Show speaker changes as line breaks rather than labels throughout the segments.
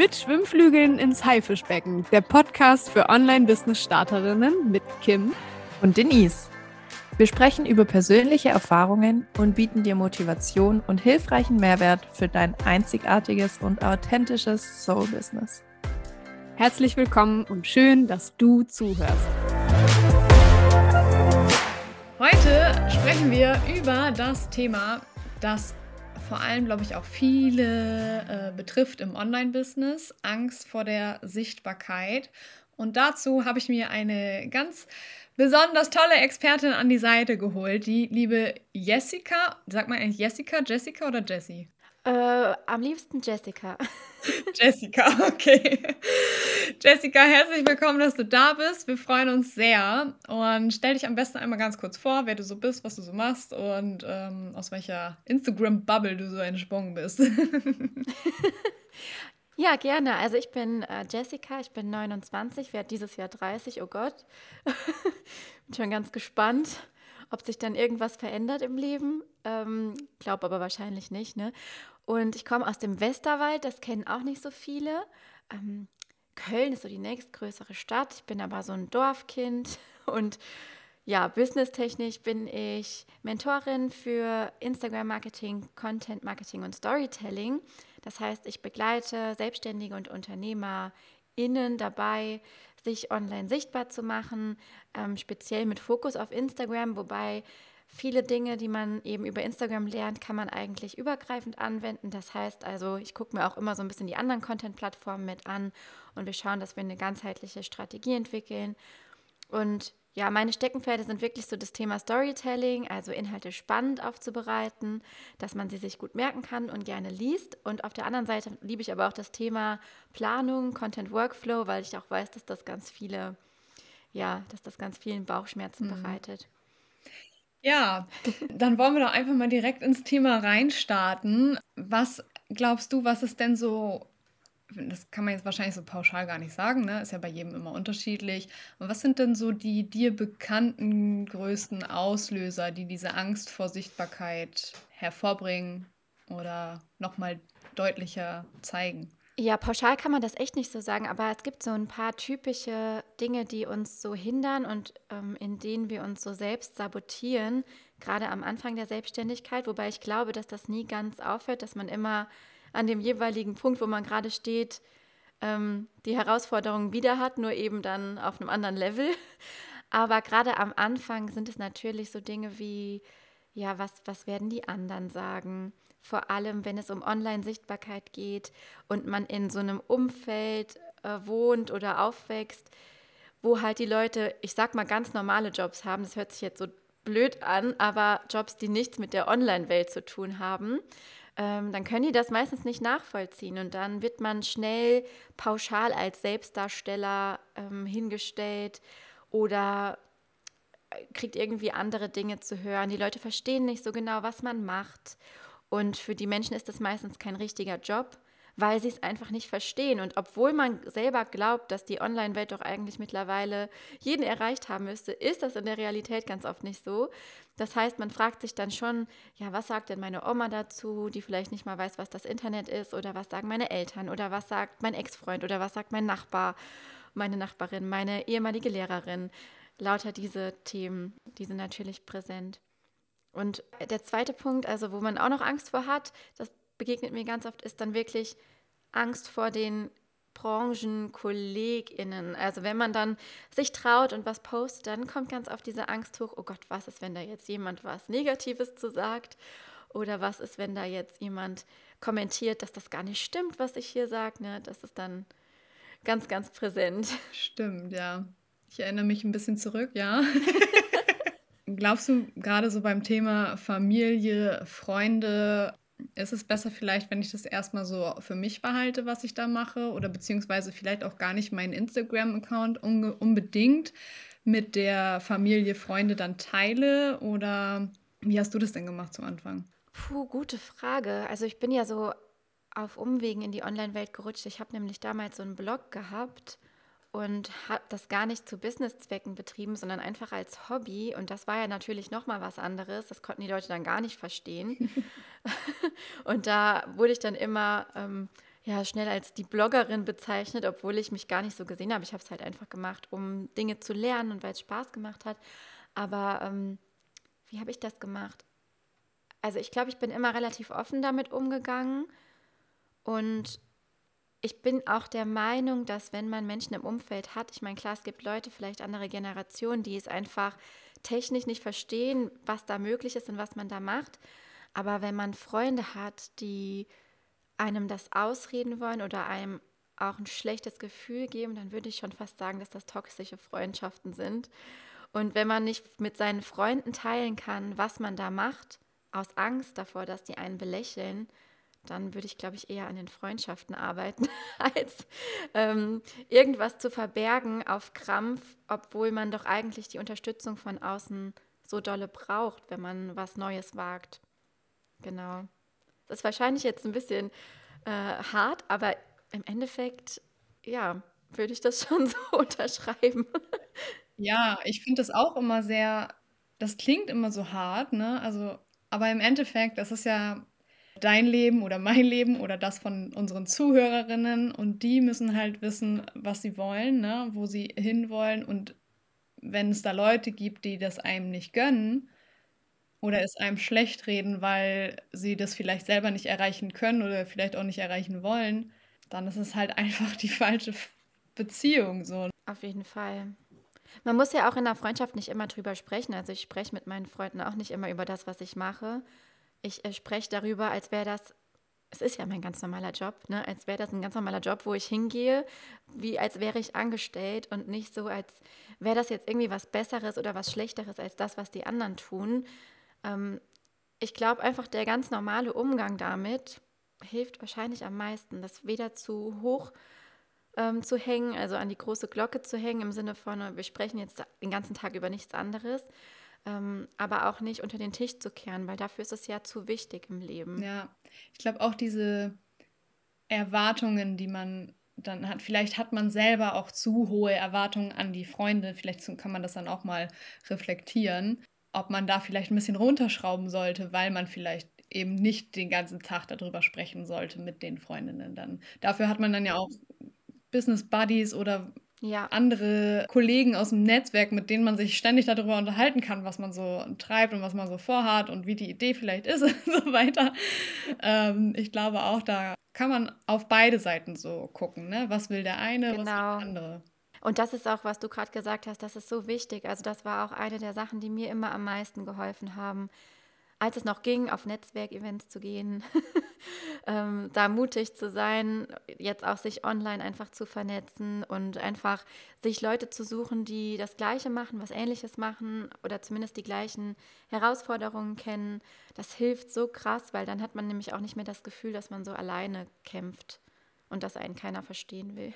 Mit Schwimmflügeln ins Haifischbecken, der Podcast für Online-Business-Starterinnen mit Kim
und Denise. Wir sprechen über persönliche Erfahrungen und bieten dir Motivation und hilfreichen Mehrwert für dein einzigartiges und authentisches Soul-Business.
Herzlich willkommen und schön, dass du zuhörst. Heute sprechen wir über das Thema, das vor allem, glaube ich, auch viele äh, betrifft im Online-Business, Angst vor der Sichtbarkeit. Und dazu habe ich mir eine ganz besonders tolle Expertin an die Seite geholt, die liebe Jessica. Sagt man eigentlich Jessica, Jessica oder Jessie?
Äh, am liebsten Jessica.
Jessica, okay. Jessica, herzlich willkommen, dass du da bist. Wir freuen uns sehr. Und stell dich am besten einmal ganz kurz vor, wer du so bist, was du so machst und ähm, aus welcher Instagram-Bubble du so entsprungen bist.
ja, gerne. Also ich bin äh, Jessica, ich bin 29, werde dieses Jahr 30, oh Gott. bin schon ganz gespannt ob sich dann irgendwas verändert im Leben. Ähm, Glaube aber wahrscheinlich nicht. Ne? Und ich komme aus dem Westerwald, das kennen auch nicht so viele. Ähm, Köln ist so die nächstgrößere Stadt. Ich bin aber so ein Dorfkind und ja, businesstechnisch bin ich Mentorin für Instagram-Marketing, Content-Marketing und Storytelling. Das heißt, ich begleite Selbstständige und UnternehmerInnen dabei, sich online sichtbar zu machen, ähm, speziell mit Fokus auf Instagram, wobei viele Dinge, die man eben über Instagram lernt, kann man eigentlich übergreifend anwenden. Das heißt also, ich gucke mir auch immer so ein bisschen die anderen Content-Plattformen mit an und wir schauen, dass wir eine ganzheitliche Strategie entwickeln. Und ja, meine Steckenpferde sind wirklich so das Thema Storytelling, also Inhalte spannend aufzubereiten, dass man sie sich gut merken kann und gerne liest. Und auf der anderen Seite liebe ich aber auch das Thema Planung, Content Workflow, weil ich auch weiß, dass das ganz viele, ja, dass das ganz vielen Bauchschmerzen mhm. bereitet.
Ja, dann wollen wir doch einfach mal direkt ins Thema reinstarten. Was glaubst du, was ist denn so das kann man jetzt wahrscheinlich so pauschal gar nicht sagen, ne? Ist ja bei jedem immer unterschiedlich. Und was sind denn so die dir bekannten größten Auslöser, die diese Angst vor Sichtbarkeit hervorbringen oder nochmal deutlicher zeigen?
Ja, pauschal kann man das echt nicht so sagen, aber es gibt so ein paar typische Dinge, die uns so hindern und ähm, in denen wir uns so selbst sabotieren, gerade am Anfang der Selbstständigkeit, wobei ich glaube, dass das nie ganz aufhört, dass man immer an dem jeweiligen Punkt, wo man gerade steht, ähm, die Herausforderungen wieder hat, nur eben dann auf einem anderen Level. Aber gerade am Anfang sind es natürlich so Dinge wie, ja, was, was werden die anderen sagen? Vor allem, wenn es um Online-Sichtbarkeit geht und man in so einem Umfeld äh, wohnt oder aufwächst, wo halt die Leute, ich sag mal, ganz normale Jobs haben. Das hört sich jetzt so blöd an, aber Jobs, die nichts mit der Online-Welt zu tun haben ähm, dann können die das meistens nicht nachvollziehen und dann wird man schnell pauschal als Selbstdarsteller ähm, hingestellt oder äh, kriegt irgendwie andere Dinge zu hören. Die Leute verstehen nicht so genau, was man macht und für die Menschen ist das meistens kein richtiger Job weil sie es einfach nicht verstehen. Und obwohl man selber glaubt, dass die Online-Welt doch eigentlich mittlerweile jeden erreicht haben müsste, ist das in der Realität ganz oft nicht so. Das heißt, man fragt sich dann schon, ja, was sagt denn meine Oma dazu, die vielleicht nicht mal weiß, was das Internet ist, oder was sagen meine Eltern, oder was sagt mein Ex-Freund, oder was sagt mein Nachbar, meine Nachbarin, meine ehemalige Lehrerin. Lauter diese Themen, die sind natürlich präsent. Und der zweite Punkt, also wo man auch noch Angst vor hat, das begegnet mir ganz oft, ist dann wirklich Angst vor den BranchenkollegInnen. Also wenn man dann sich traut und was postet, dann kommt ganz oft diese Angst hoch, oh Gott, was ist, wenn da jetzt jemand was Negatives zu sagt? Oder was ist, wenn da jetzt jemand kommentiert, dass das gar nicht stimmt, was ich hier sage? Ne? Das ist dann ganz, ganz präsent.
Stimmt, ja. Ich erinnere mich ein bisschen zurück, ja. Glaubst du gerade so beim Thema Familie, Freunde, ist es besser vielleicht, wenn ich das erstmal so für mich behalte, was ich da mache, oder beziehungsweise vielleicht auch gar nicht meinen Instagram-Account unbedingt mit der Familie, Freunde dann teile? Oder wie hast du das denn gemacht zum Anfang?
Puh, gute Frage. Also ich bin ja so auf Umwegen in die Online-Welt gerutscht. Ich habe nämlich damals so einen Blog gehabt und habe das gar nicht zu Businesszwecken betrieben, sondern einfach als Hobby. Und das war ja natürlich nochmal was anderes. Das konnten die Leute dann gar nicht verstehen. und da wurde ich dann immer ähm, ja schnell als die Bloggerin bezeichnet, obwohl ich mich gar nicht so gesehen habe. Ich habe es halt einfach gemacht, um Dinge zu lernen und weil es Spaß gemacht hat. Aber ähm, wie habe ich das gemacht? Also ich glaube, ich bin immer relativ offen damit umgegangen und ich bin auch der Meinung, dass wenn man Menschen im Umfeld hat, ich meine, klar, es gibt Leute, vielleicht andere Generationen, die es einfach technisch nicht verstehen, was da möglich ist und was man da macht. Aber wenn man Freunde hat, die einem das ausreden wollen oder einem auch ein schlechtes Gefühl geben, dann würde ich schon fast sagen, dass das toxische Freundschaften sind. Und wenn man nicht mit seinen Freunden teilen kann, was man da macht, aus Angst davor, dass die einen belächeln, dann würde ich, glaube ich, eher an den Freundschaften arbeiten, als ähm, irgendwas zu verbergen auf Krampf, obwohl man doch eigentlich die Unterstützung von außen so dolle braucht, wenn man was Neues wagt. Genau. Das ist wahrscheinlich jetzt ein bisschen äh, hart, aber im Endeffekt, ja, würde ich das schon so unterschreiben.
Ja, ich finde das auch immer sehr, das klingt immer so hart, ne? Also, aber im Endeffekt, das ist ja dein Leben oder mein Leben oder das von unseren Zuhörerinnen und die müssen halt wissen, was sie wollen, ne? wo sie hinwollen und wenn es da Leute gibt, die das einem nicht gönnen oder es einem schlecht reden, weil sie das vielleicht selber nicht erreichen können oder vielleicht auch nicht erreichen wollen, dann ist es halt einfach die falsche Beziehung so.
Auf jeden Fall. Man muss ja auch in der Freundschaft nicht immer drüber sprechen. Also ich spreche mit meinen Freunden auch nicht immer über das, was ich mache ich äh, spreche darüber, als wäre das, es ist ja mein ganz normaler Job, ne? als wäre das ein ganz normaler Job, wo ich hingehe, wie als wäre ich angestellt und nicht so, als wäre das jetzt irgendwie was Besseres oder was Schlechteres als das, was die anderen tun. Ähm, ich glaube einfach, der ganz normale Umgang damit hilft wahrscheinlich am meisten, das weder zu hoch ähm, zu hängen, also an die große Glocke zu hängen, im Sinne von, wir sprechen jetzt den ganzen Tag über nichts anderes, ähm, aber auch nicht unter den Tisch zu kehren, weil dafür ist es ja zu wichtig im Leben.
Ja, ich glaube auch diese Erwartungen, die man dann hat, vielleicht hat man selber auch zu hohe Erwartungen an die Freunde, vielleicht kann man das dann auch mal reflektieren, ob man da vielleicht ein bisschen runterschrauben sollte, weil man vielleicht eben nicht den ganzen Tag darüber sprechen sollte mit den Freundinnen dann. Dafür hat man dann ja auch Business Buddies oder ja. andere Kollegen aus dem Netzwerk, mit denen man sich ständig darüber unterhalten kann, was man so treibt und was man so vorhat und wie die Idee vielleicht ist und so weiter. Ähm, ich glaube auch, da kann man auf beide Seiten so gucken. Ne? Was will der eine, genau. was will der genau. andere.
Und das ist auch, was du gerade gesagt hast, das ist so wichtig. Also das war auch eine der Sachen, die mir immer am meisten geholfen haben, als es noch ging, auf Netzwerkevents zu gehen, ähm, da mutig zu sein, jetzt auch sich online einfach zu vernetzen und einfach sich Leute zu suchen, die das Gleiche machen, was Ähnliches machen oder zumindest die gleichen Herausforderungen kennen. Das hilft so krass, weil dann hat man nämlich auch nicht mehr das Gefühl, dass man so alleine kämpft und dass einen keiner verstehen will.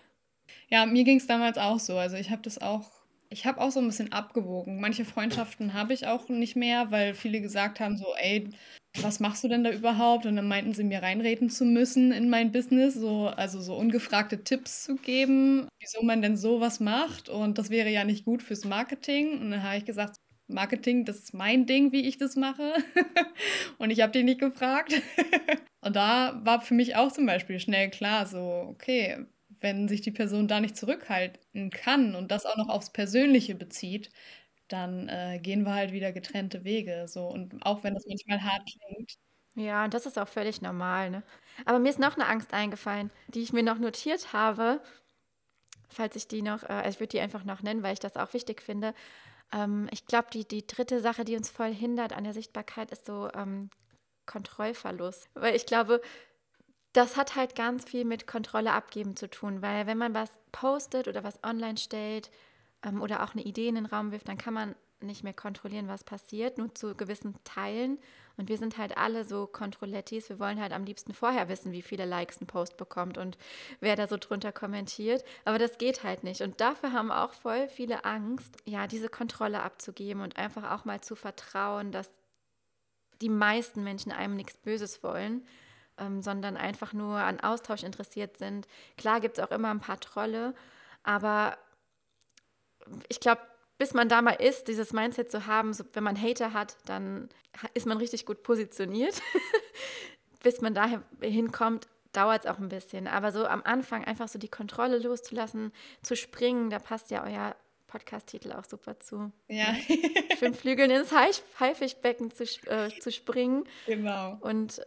Ja, mir ging es damals auch so. Also ich habe das auch ich habe auch so ein bisschen abgewogen. Manche Freundschaften habe ich auch nicht mehr, weil viele gesagt haben so: „Ey, was machst du denn da überhaupt?“ Und dann meinten sie, mir reinreden zu müssen in mein Business, so also so ungefragte Tipps zu geben, wieso man denn so was macht und das wäre ja nicht gut fürs Marketing. Und dann habe ich gesagt: „Marketing, das ist mein Ding, wie ich das mache und ich habe dich nicht gefragt.“ Und da war für mich auch zum Beispiel schnell klar so: „Okay, wenn sich die Person da nicht zurückhalten kann und das auch noch aufs Persönliche bezieht, dann äh, gehen wir halt wieder getrennte Wege. So. Und auch wenn das manchmal hart klingt.
Ja, und das ist auch völlig normal. Ne? Aber mir ist noch eine Angst eingefallen, die ich mir noch notiert habe, falls ich die noch, äh, ich würde die einfach noch nennen, weil ich das auch wichtig finde. Ähm, ich glaube, die, die dritte Sache, die uns voll hindert an der Sichtbarkeit, ist so ähm, Kontrollverlust. Weil ich glaube, das hat halt ganz viel mit Kontrolle abgeben zu tun, weil wenn man was postet oder was online stellt ähm, oder auch eine Idee in den Raum wirft, dann kann man nicht mehr kontrollieren, was passiert, nur zu gewissen Teilen. Und wir sind halt alle so Kontrollettis. Wir wollen halt am liebsten vorher wissen, wie viele Likes ein Post bekommt und wer da so drunter kommentiert. Aber das geht halt nicht. Und dafür haben auch voll viele Angst, ja, diese Kontrolle abzugeben und einfach auch mal zu vertrauen, dass die meisten Menschen einem nichts Böses wollen ähm, sondern einfach nur an Austausch interessiert sind. Klar gibt es auch immer ein paar Trolle, aber ich glaube, bis man da mal ist, dieses Mindset zu haben, so, wenn man Hater hat, dann ist man richtig gut positioniert. bis man dahin kommt, dauert es auch ein bisschen. Aber so am Anfang einfach so die Kontrolle loszulassen, zu springen, da passt ja euer Podcast-Titel auch super zu.
Ja.
Fünf Flügeln ins Haifischbecken zu, äh, zu springen.
Genau.
Und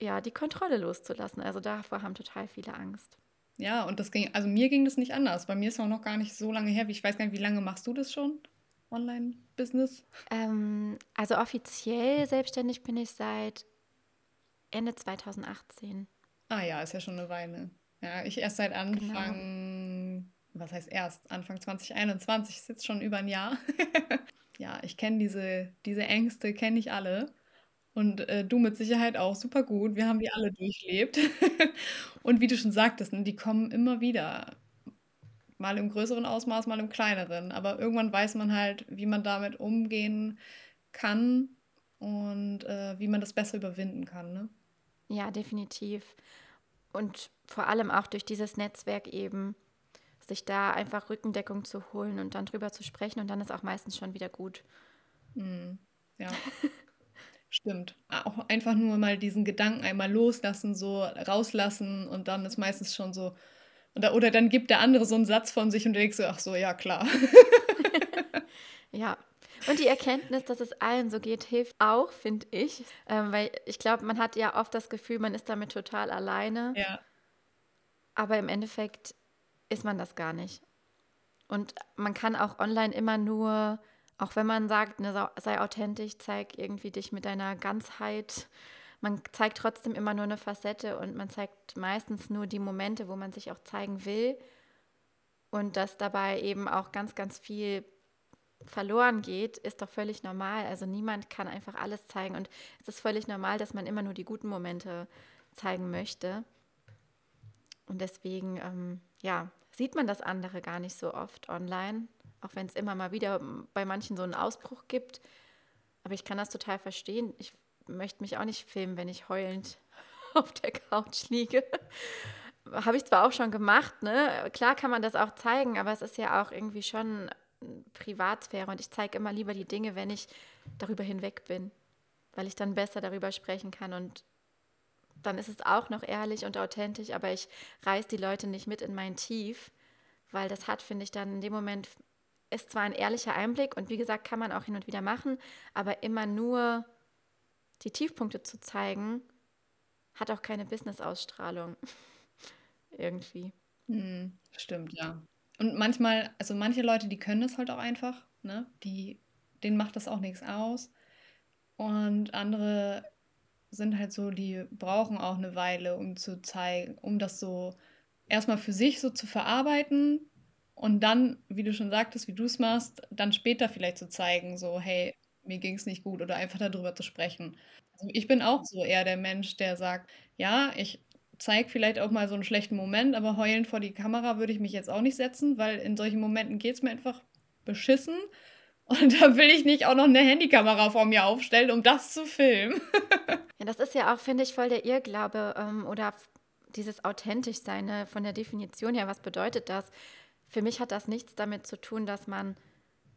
ja, die Kontrolle loszulassen. Also davor haben total viele Angst.
Ja, und das ging, also mir ging das nicht anders. Bei mir ist auch noch gar nicht so lange her. Ich weiß gar nicht, wie lange machst du das schon? Online-Business?
Ähm, also offiziell selbstständig bin ich seit Ende 2018.
Ah ja, ist ja schon eine Weile. Ja, ich erst seit Anfang, genau. was heißt erst? Anfang 2021, ist jetzt schon über ein Jahr. ja, ich kenne diese, diese Ängste, kenne ich alle. Und äh, du mit Sicherheit auch super gut. Wir haben die alle durchlebt. und wie du schon sagtest, ne, die kommen immer wieder. Mal im größeren Ausmaß, mal im kleineren. Aber irgendwann weiß man halt, wie man damit umgehen kann und äh, wie man das besser überwinden kann. Ne?
Ja, definitiv. Und vor allem auch durch dieses Netzwerk eben, sich da einfach Rückendeckung zu holen und dann drüber zu sprechen und dann ist auch meistens schon wieder gut.
Mhm. Ja. Stimmt. Auch einfach nur mal diesen Gedanken einmal loslassen, so rauslassen und dann ist meistens schon so. Oder, oder dann gibt der andere so einen Satz von sich und du denkst so, ach so, ja, klar.
ja, und die Erkenntnis, dass es allen so geht, hilft auch, finde ich. Ähm, weil ich glaube, man hat ja oft das Gefühl, man ist damit total alleine.
Ja.
Aber im Endeffekt ist man das gar nicht. Und man kann auch online immer nur, auch wenn man sagt, ne, sei authentisch, zeig irgendwie dich mit deiner Ganzheit. Man zeigt trotzdem immer nur eine Facette und man zeigt meistens nur die Momente, wo man sich auch zeigen will. Und dass dabei eben auch ganz, ganz viel verloren geht, ist doch völlig normal. Also niemand kann einfach alles zeigen und es ist völlig normal, dass man immer nur die guten Momente zeigen möchte. Und deswegen, ähm, ja, sieht man das andere gar nicht so oft online, auch wenn es immer mal wieder bei manchen so einen Ausbruch gibt. Aber ich kann das total verstehen. Ich möchte mich auch nicht filmen, wenn ich heulend auf der Couch liege. Habe ich zwar auch schon gemacht, ne? Klar kann man das auch zeigen, aber es ist ja auch irgendwie schon Privatsphäre und ich zeige immer lieber die Dinge, wenn ich darüber hinweg bin, weil ich dann besser darüber sprechen kann und dann ist es auch noch ehrlich und authentisch, aber ich reiß die Leute nicht mit in mein Tief, weil das hat, finde ich, dann in dem Moment ist zwar ein ehrlicher Einblick und wie gesagt, kann man auch hin und wieder machen, aber immer nur die Tiefpunkte zu zeigen, hat auch keine Business-Ausstrahlung. Irgendwie.
Hm, stimmt, ja. Und manchmal, also manche Leute, die können das halt auch einfach, ne? Die, denen macht das auch nichts aus. Und andere sind halt so, die brauchen auch eine Weile, um zu zeigen, um das so erstmal für sich so zu verarbeiten und dann, wie du schon sagtest, wie du es machst, dann später vielleicht zu zeigen, so, hey, mir ging es nicht gut oder einfach darüber zu sprechen. Also ich bin auch so eher der Mensch, der sagt, ja, ich zeige vielleicht auch mal so einen schlechten Moment, aber heulend vor die Kamera würde ich mich jetzt auch nicht setzen, weil in solchen Momenten geht es mir einfach beschissen. Und da will ich nicht auch noch eine Handykamera vor mir aufstellen, um das zu filmen.
ja, das ist ja auch, finde ich, voll der Irrglaube ähm, oder dieses authentisch sein ne? von der Definition her. Was bedeutet das? Für mich hat das nichts damit zu tun, dass man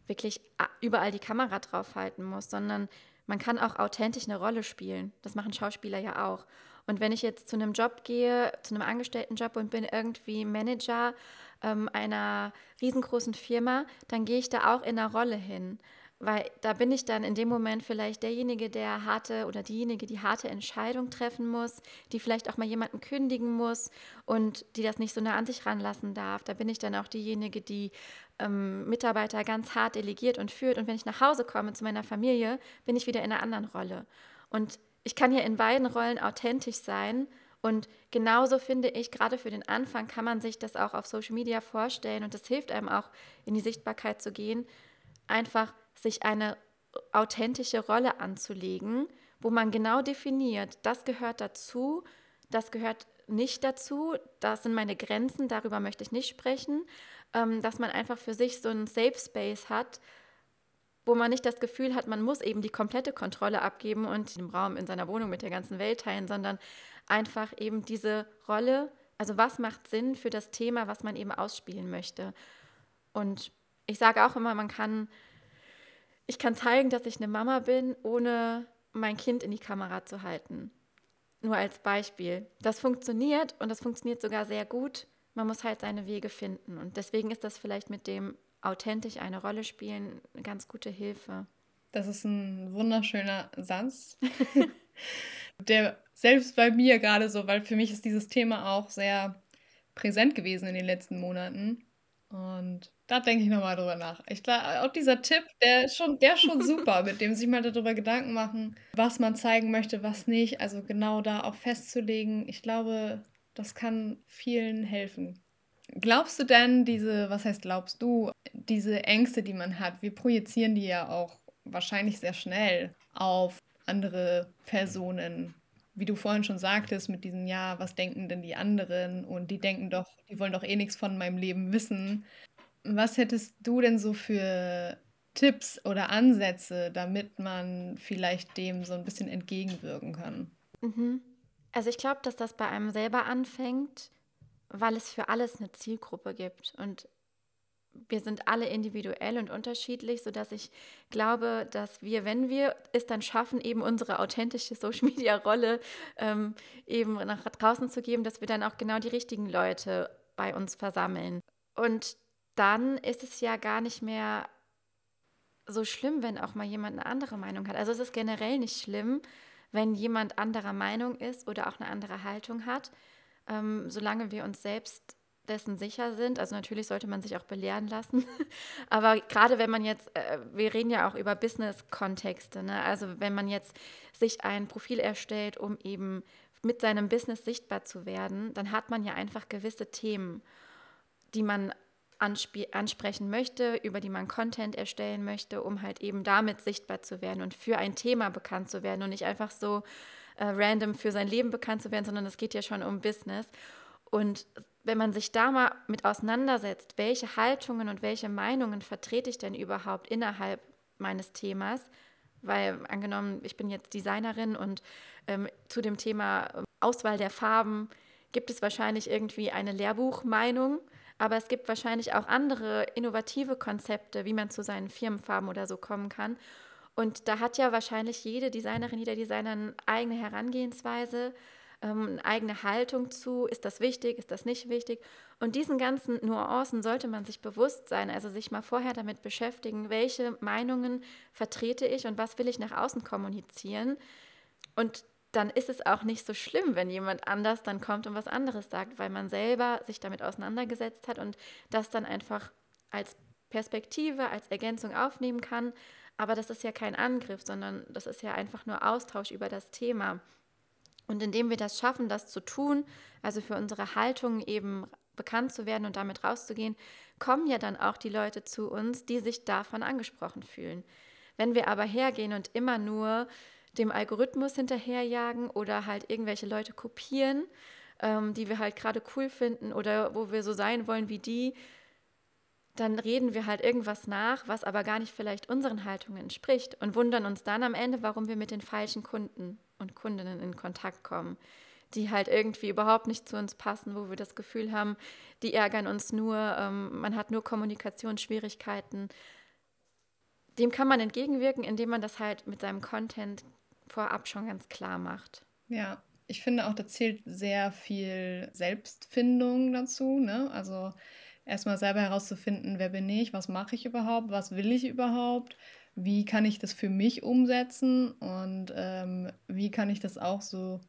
wirklich überall die Kamera draufhalten muss, sondern man kann auch authentisch eine Rolle spielen. Das machen Schauspieler ja auch. Und wenn ich jetzt zu einem Job gehe, zu einem Angestelltenjob und bin irgendwie Manager ähm, einer riesengroßen Firma, dann gehe ich da auch in einer Rolle hin. Weil da bin ich dann in dem Moment vielleicht derjenige, der harte oder diejenige, die harte Entscheidung treffen muss, die vielleicht auch mal jemanden kündigen muss und die das nicht so nah an sich ranlassen darf. Da bin ich dann auch diejenige, die ähm, Mitarbeiter ganz hart delegiert und führt. Und wenn ich nach Hause komme zu meiner Familie, bin ich wieder in einer anderen Rolle. Und ich kann hier in beiden Rollen authentisch sein. Und genauso finde ich, gerade für den Anfang kann man sich das auch auf Social Media vorstellen und das hilft einem auch, in die Sichtbarkeit zu gehen, einfach sich eine authentische Rolle anzulegen, wo man genau definiert, das gehört dazu, das gehört nicht dazu, das sind meine Grenzen, darüber möchte ich nicht sprechen, ähm, dass man einfach für sich so einen Safe Space hat, wo man nicht das Gefühl hat, man muss eben die komplette Kontrolle abgeben und den Raum in seiner Wohnung mit der ganzen Welt teilen, sondern einfach eben diese Rolle, also was macht Sinn für das Thema, was man eben ausspielen möchte. Und ich sage auch immer, man kann, ich kann zeigen, dass ich eine Mama bin, ohne mein Kind in die Kamera zu halten. Nur als Beispiel. Das funktioniert und das funktioniert sogar sehr gut. Man muss halt seine Wege finden. Und deswegen ist das vielleicht mit dem authentisch eine Rolle spielen eine ganz gute Hilfe.
Das ist ein wunderschöner Satz, der selbst bei mir gerade so, weil für mich ist dieses Thema auch sehr präsent gewesen in den letzten Monaten. Und da denke ich nochmal drüber nach. Ich glaube, auch dieser Tipp, der ist schon, der ist schon super, mit dem sich mal darüber Gedanken machen, was man zeigen möchte, was nicht. Also genau da auch festzulegen. Ich glaube, das kann vielen helfen. Glaubst du denn, diese, was heißt glaubst du, diese Ängste, die man hat, wir projizieren die ja auch wahrscheinlich sehr schnell auf andere Personen. Wie du vorhin schon sagtest, mit diesem Ja, was denken denn die anderen? Und die denken doch, die wollen doch eh nichts von meinem Leben wissen. Was hättest du denn so für Tipps oder Ansätze, damit man vielleicht dem so ein bisschen entgegenwirken kann?
Mhm. Also ich glaube, dass das bei einem selber anfängt, weil es für alles eine Zielgruppe gibt. Und wir sind alle individuell und unterschiedlich, sodass ich glaube, dass wir, wenn wir es dann schaffen, eben unsere authentische Social-Media-Rolle ähm, eben nach draußen zu geben, dass wir dann auch genau die richtigen Leute bei uns versammeln. Und dann ist es ja gar nicht mehr so schlimm, wenn auch mal jemand eine andere Meinung hat. Also es ist generell nicht schlimm, wenn jemand anderer Meinung ist oder auch eine andere Haltung hat, ähm, solange wir uns selbst dessen sicher sind. Also natürlich sollte man sich auch belehren lassen. Aber gerade wenn man jetzt, äh, wir reden ja auch über Business-Kontexte, ne? also wenn man jetzt sich ein Profil erstellt, um eben mit seinem Business sichtbar zu werden, dann hat man ja einfach gewisse Themen, die man ansprechen möchte, über die man Content erstellen möchte, um halt eben damit sichtbar zu werden und für ein Thema bekannt zu werden und nicht einfach so äh, random für sein Leben bekannt zu werden, sondern es geht ja schon um Business. Und wenn man sich da mal mit auseinandersetzt, welche Haltungen und welche Meinungen vertrete ich denn überhaupt innerhalb meines Themas, weil angenommen, ich bin jetzt Designerin und ähm, zu dem Thema Auswahl der Farben gibt es wahrscheinlich irgendwie eine Lehrbuchmeinung, aber es gibt wahrscheinlich auch andere innovative Konzepte, wie man zu seinen Firmenfarben oder so kommen kann. Und da hat ja wahrscheinlich jede Designerin, jeder Designer eine eigene Herangehensweise ähm, eine eigene Haltung zu, ist das wichtig, ist das nicht wichtig. Und diesen ganzen Nuancen sollte man sich bewusst sein, also sich mal vorher damit beschäftigen, welche Meinungen vertrete ich und was will ich nach außen kommunizieren. Und dann ist es auch nicht so schlimm, wenn jemand anders dann kommt und was anderes sagt, weil man selber sich damit auseinandergesetzt hat und das dann einfach als Perspektive, als Ergänzung aufnehmen kann. Aber das ist ja kein Angriff, sondern das ist ja einfach nur Austausch über das Thema. Und indem wir das schaffen, das zu tun, also für unsere Haltung eben bekannt zu werden und damit rauszugehen, kommen ja dann auch die Leute zu uns, die sich davon angesprochen fühlen. Wenn wir aber hergehen und immer nur dem Algorithmus hinterherjagen oder halt irgendwelche Leute kopieren, ähm, die wir halt gerade cool finden oder wo wir so sein wollen wie die, dann reden wir halt irgendwas nach, was aber gar nicht vielleicht unseren Haltungen entspricht und wundern uns dann am Ende, warum wir mit den falschen Kunden und Kundinnen in Kontakt kommen, die halt irgendwie überhaupt nicht zu uns passen, wo wir das Gefühl haben, die ärgern uns nur, ähm, man hat nur Kommunikationsschwierigkeiten. Dem kann man entgegenwirken, indem man das halt mit seinem Content vorab schon ganz klar macht.
Ja, ich finde auch, da zählt sehr viel Selbstfindung dazu. Ne? Also erstmal selber herauszufinden, wer bin ich, was mache ich überhaupt, was will ich überhaupt, wie kann ich das für mich umsetzen und ähm, wie kann ich das auch so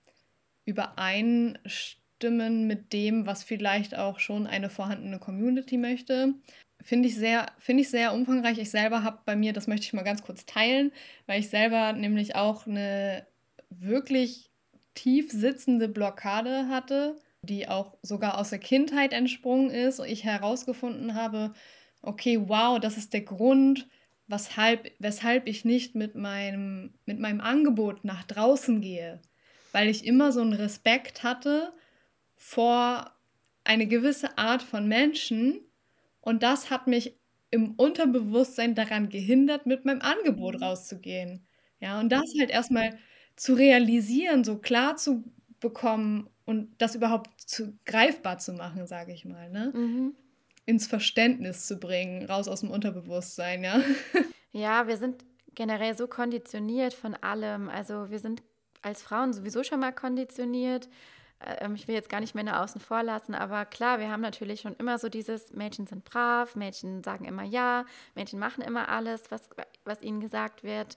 übereinstimmen mit dem, was vielleicht auch schon eine vorhandene Community möchte. Finde ich, sehr, find ich sehr umfangreich. Ich selber habe bei mir, das möchte ich mal ganz kurz teilen, weil ich selber nämlich auch eine wirklich tief sitzende Blockade hatte die auch sogar aus der Kindheit entsprungen ist und ich herausgefunden habe, okay, wow, das ist der Grund, weshalb, weshalb ich nicht mit meinem, mit meinem Angebot nach draußen gehe. Weil ich immer so einen Respekt hatte vor eine gewisse Art von Menschen und das hat mich im Unterbewusstsein daran gehindert, mit meinem Angebot mhm. rauszugehen. Ja, und das halt erstmal zu realisieren, so klar zu bekommen und das überhaupt zu, greifbar zu machen, sage ich mal, ne? Mhm. Ins Verständnis zu bringen, raus aus dem Unterbewusstsein, ja.
Ja, wir sind generell so konditioniert von allem. Also wir sind als Frauen sowieso schon mal konditioniert. Ähm, ich will jetzt gar nicht Männer außen vor lassen, aber klar, wir haben natürlich schon immer so dieses, Mädchen sind brav, Mädchen sagen immer ja, Mädchen machen immer alles, was, was ihnen gesagt wird.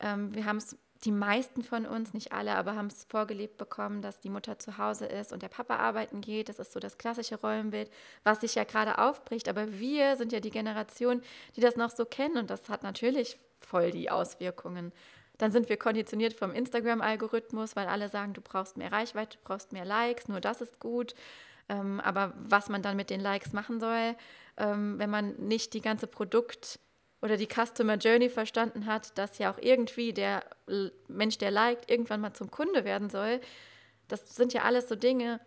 Ähm, wir haben es, die meisten von uns, nicht alle, aber haben es vorgelebt bekommen, dass die Mutter zu Hause ist und der Papa arbeiten geht. Das ist so das klassische Rollenbild, was sich ja gerade aufbricht. Aber wir sind ja die Generation, die das noch so kennen und das hat natürlich voll die Auswirkungen. Dann sind wir konditioniert vom Instagram-Algorithmus, weil alle sagen, du brauchst mehr Reichweite, du brauchst mehr Likes, nur das ist gut. Ähm, aber was man dann mit den Likes machen soll, ähm, wenn man nicht die ganze Produkt- oder die Customer Journey verstanden hat, dass ja auch irgendwie der Mensch, der liked, irgendwann mal zum Kunde werden soll, das sind ja alles so Dinge,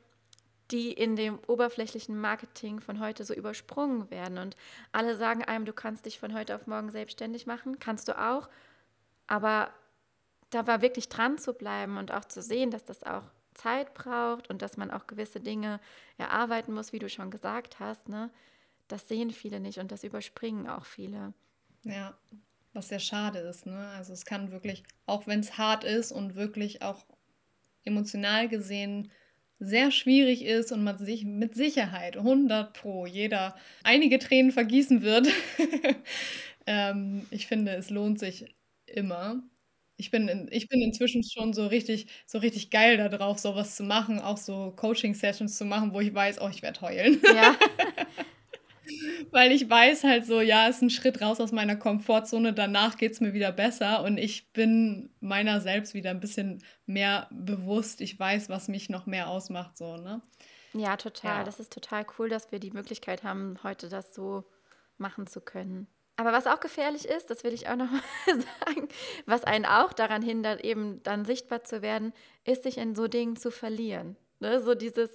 die in dem oberflächlichen Marketing von heute so übersprungen werden. Und alle sagen einem, du kannst dich von heute auf morgen selbstständig machen, kannst du auch. Aber da war wirklich dran zu bleiben und auch zu sehen, dass das auch Zeit braucht und dass man auch gewisse Dinge erarbeiten muss, wie du schon gesagt hast, ne? Das sehen viele nicht und das überspringen auch viele.
Ja, was sehr schade ist, ne? Also es kann wirklich, auch wenn es hart ist und wirklich auch emotional gesehen sehr schwierig ist und man sich mit Sicherheit 100 pro jeder einige Tränen vergießen wird. ähm, ich finde, es lohnt sich immer. Ich bin in ich bin inzwischen schon so richtig so richtig geil da drauf, so was zu machen, auch so Coaching-Sessions zu machen, wo ich weiß: „Oh, ich werde heulen.“ Ja. Weil ich weiß halt so, ja, ist ein Schritt raus aus meiner Komfortzone, danach geht es mir wieder besser und ich bin meiner selbst wieder ein bisschen mehr bewusst. Ich weiß, was mich noch mehr ausmacht so, ne?
Ja, total. Ja. Das ist total cool, dass wir die Möglichkeit haben, heute das so machen zu können. Aber was auch gefährlich ist, das will ich auch noch mal sagen, was einen auch daran hindert, eben dann sichtbar zu werden, ist, sich in so Dingen zu verlieren. Ne? So dieses,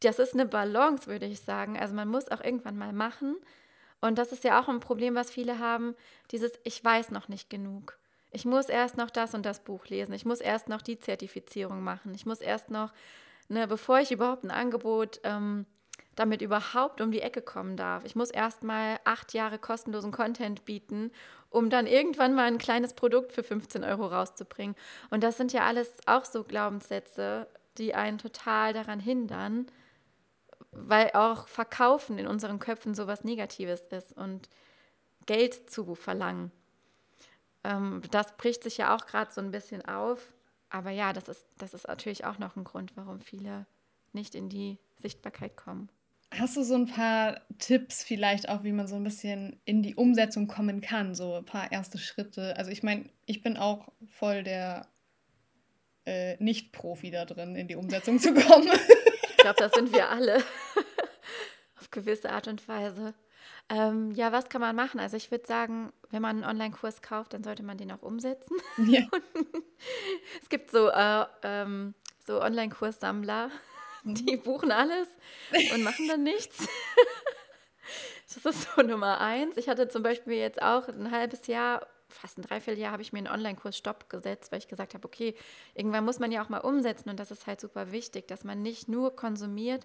das ist eine Balance, würde ich sagen. Also man muss auch irgendwann mal machen. Und das ist ja auch ein Problem, was viele haben, dieses, ich weiß noch nicht genug. Ich muss erst noch das und das Buch lesen. Ich muss erst noch die Zertifizierung machen. Ich muss erst noch, ne, bevor ich überhaupt ein Angebot ähm, damit überhaupt um die Ecke kommen darf. Ich muss erst mal acht Jahre kostenlosen Content bieten, um dann irgendwann mal ein kleines Produkt für 15 Euro rauszubringen. Und das sind ja alles auch so Glaubenssätze, die einen total daran hindern, weil auch Verkaufen in unseren Köpfen so was Negatives ist und Geld zu verlangen. Ähm, das bricht sich ja auch gerade so ein bisschen auf. Aber ja, das ist, das ist natürlich auch noch ein Grund, warum viele nicht in die Sichtbarkeit kommen.
Hast du so ein paar Tipps vielleicht auch, wie man so ein bisschen in die Umsetzung kommen kann? So ein paar erste Schritte. Also ich meine, ich bin auch voll der äh, Nicht-Profi da drin, in die Umsetzung zu kommen.
ich glaube, das sind wir alle. Auf gewisse Art und Weise. Ähm, ja, was kann man machen? Also ich würde sagen, wenn man einen Online-Kurs kauft, dann sollte man den auch umsetzen. Ja. es gibt so, äh, ähm, so Online-Kurssammler, Die buchen alles und machen dann nichts. Das ist so Nummer eins. Ich hatte zum Beispiel jetzt auch ein halbes Jahr, fast ein Dreivierteljahr, habe ich mir einen Online-Kurs Stopp gesetzt, weil ich gesagt habe, okay, irgendwann muss man ja auch mal umsetzen und das ist halt super wichtig, dass man nicht nur konsumiert,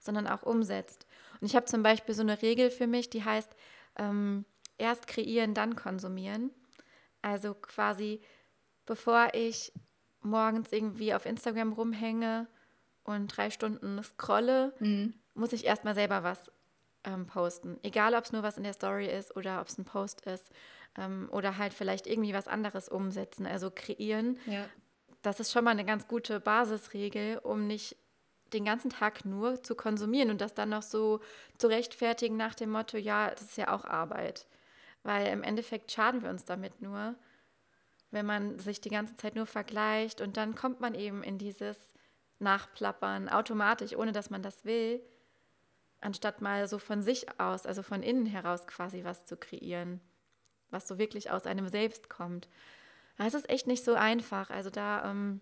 sondern auch umsetzt. Und ich habe zum Beispiel so eine Regel für mich, die heißt, ähm, erst kreieren, dann konsumieren. Also quasi, bevor ich morgens irgendwie auf Instagram rumhänge und drei Stunden scrolle, mhm. muss ich erstmal selber was ähm, posten. Egal, ob es nur was in der Story ist oder ob es ein Post ist ähm, oder halt vielleicht irgendwie was anderes umsetzen, also kreieren. Ja. Das ist schon mal eine ganz gute Basisregel, um nicht den ganzen Tag nur zu konsumieren und das dann noch so zu rechtfertigen nach dem Motto, ja, das ist ja auch Arbeit. Weil im Endeffekt schaden wir uns damit nur, wenn man sich die ganze Zeit nur vergleicht und dann kommt man eben in dieses nachplappern, automatisch, ohne dass man das will, anstatt mal so von sich aus, also von innen heraus quasi was zu kreieren, was so wirklich aus einem selbst kommt. Es ist echt nicht so einfach. Also da ähm,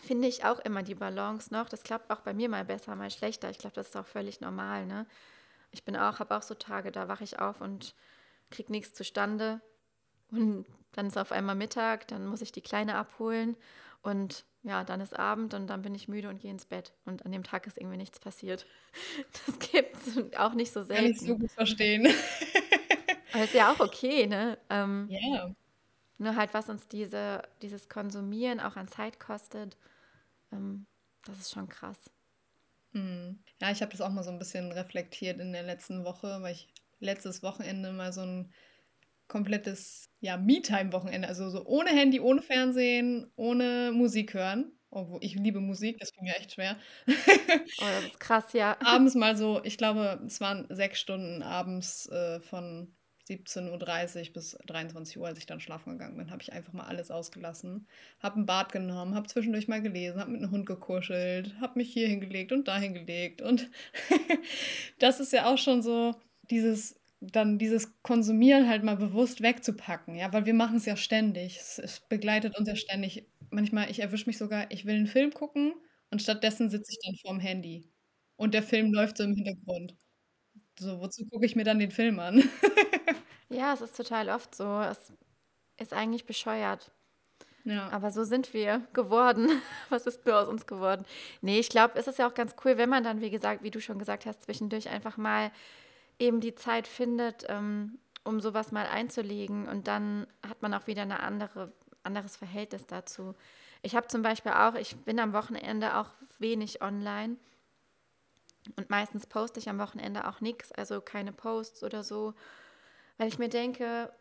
finde ich auch immer die Balance noch. Das klappt auch bei mir mal besser, mal schlechter. Ich glaube, das ist auch völlig normal. Ne? Ich bin auch, habe auch so Tage, da wache ich auf und kriege nichts zustande. Und dann ist auf einmal Mittag, dann muss ich die Kleine abholen und ja, dann ist Abend und dann bin ich müde und gehe ins Bett. Und an dem Tag ist irgendwie nichts passiert. Das gibt es auch nicht so selten. Kann ich
so gut verstehen.
Aber ist ja auch okay, ne? Ähm,
ja.
Nur halt, was uns diese, dieses Konsumieren auch an Zeit kostet, ähm, das ist schon krass.
Mhm. Ja, ich habe das auch mal so ein bisschen reflektiert in der letzten Woche, weil ich letztes Wochenende mal so ein komplettes ja, Me-Time-Wochenende, also so ohne Handy, ohne Fernsehen, ohne Musik hören. Obwohl ich liebe Musik, das ging mir echt schwer.
oh, das ist krass, ja.
abends mal so, ich glaube, es waren sechs Stunden abends äh, von 17.30 Uhr bis 23 Uhr, als ich dann schlafen gegangen bin, habe ich einfach mal alles ausgelassen. Habe ein Bad genommen, habe zwischendurch mal gelesen, habe mit einem Hund gekuschelt, habe mich hier hingelegt und da hingelegt. Und das ist ja auch schon so dieses dann dieses Konsumieren halt mal bewusst wegzupacken, ja, weil wir machen es ja ständig. Es, es begleitet uns ja ständig. Manchmal, ich erwische mich sogar, ich will einen Film gucken und stattdessen sitze ich dann vorm Handy. Und der Film läuft so im Hintergrund. So, wozu gucke ich mir dann den Film an?
Ja, es ist total oft so. Es ist eigentlich bescheuert.
Ja.
Aber so sind wir geworden. Was ist nur aus uns geworden? Nee, ich glaube, es ist ja auch ganz cool, wenn man dann, wie gesagt, wie du schon gesagt hast, zwischendurch einfach mal eben die Zeit findet, ähm, um sowas mal einzulegen. Und dann hat man auch wieder ein andere, anderes Verhältnis dazu. Ich habe zum Beispiel auch, ich bin am Wochenende auch wenig online. Und meistens poste ich am Wochenende auch nichts, also keine Posts oder so, weil ich mir denke,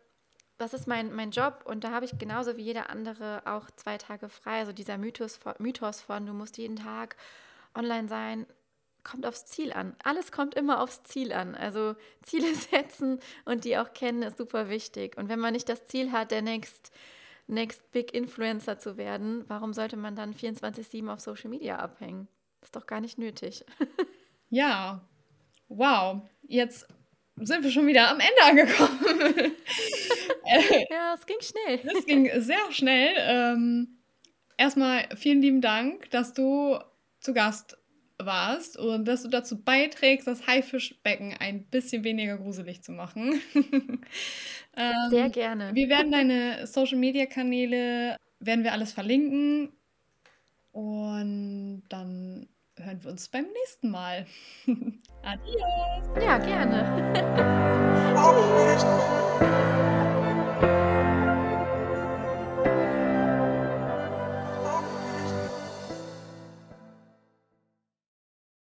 das ist mein, mein Job und da habe ich genauso wie jeder andere auch zwei Tage frei. Also dieser Mythos, Mythos von, du musst jeden Tag online sein, kommt aufs Ziel an. Alles kommt immer aufs Ziel an. Also Ziele setzen und die auch kennen ist super wichtig. Und wenn man nicht das Ziel hat, der next, next big Influencer zu werden, warum sollte man dann 24/7 auf Social Media abhängen? Das ist doch gar nicht nötig.
ja, wow. Jetzt sind wir schon wieder am Ende angekommen.
ja, es ging schnell.
Es ging sehr schnell. Ähm, erstmal vielen lieben Dank, dass du zu Gast warst und dass du dazu beiträgst, das Haifischbecken ein bisschen weniger gruselig zu machen.
ähm, Sehr gerne.
Wir werden deine Social Media Kanäle, werden wir alles verlinken. Und dann hören wir uns beim nächsten Mal. Adios.
Ja, gerne.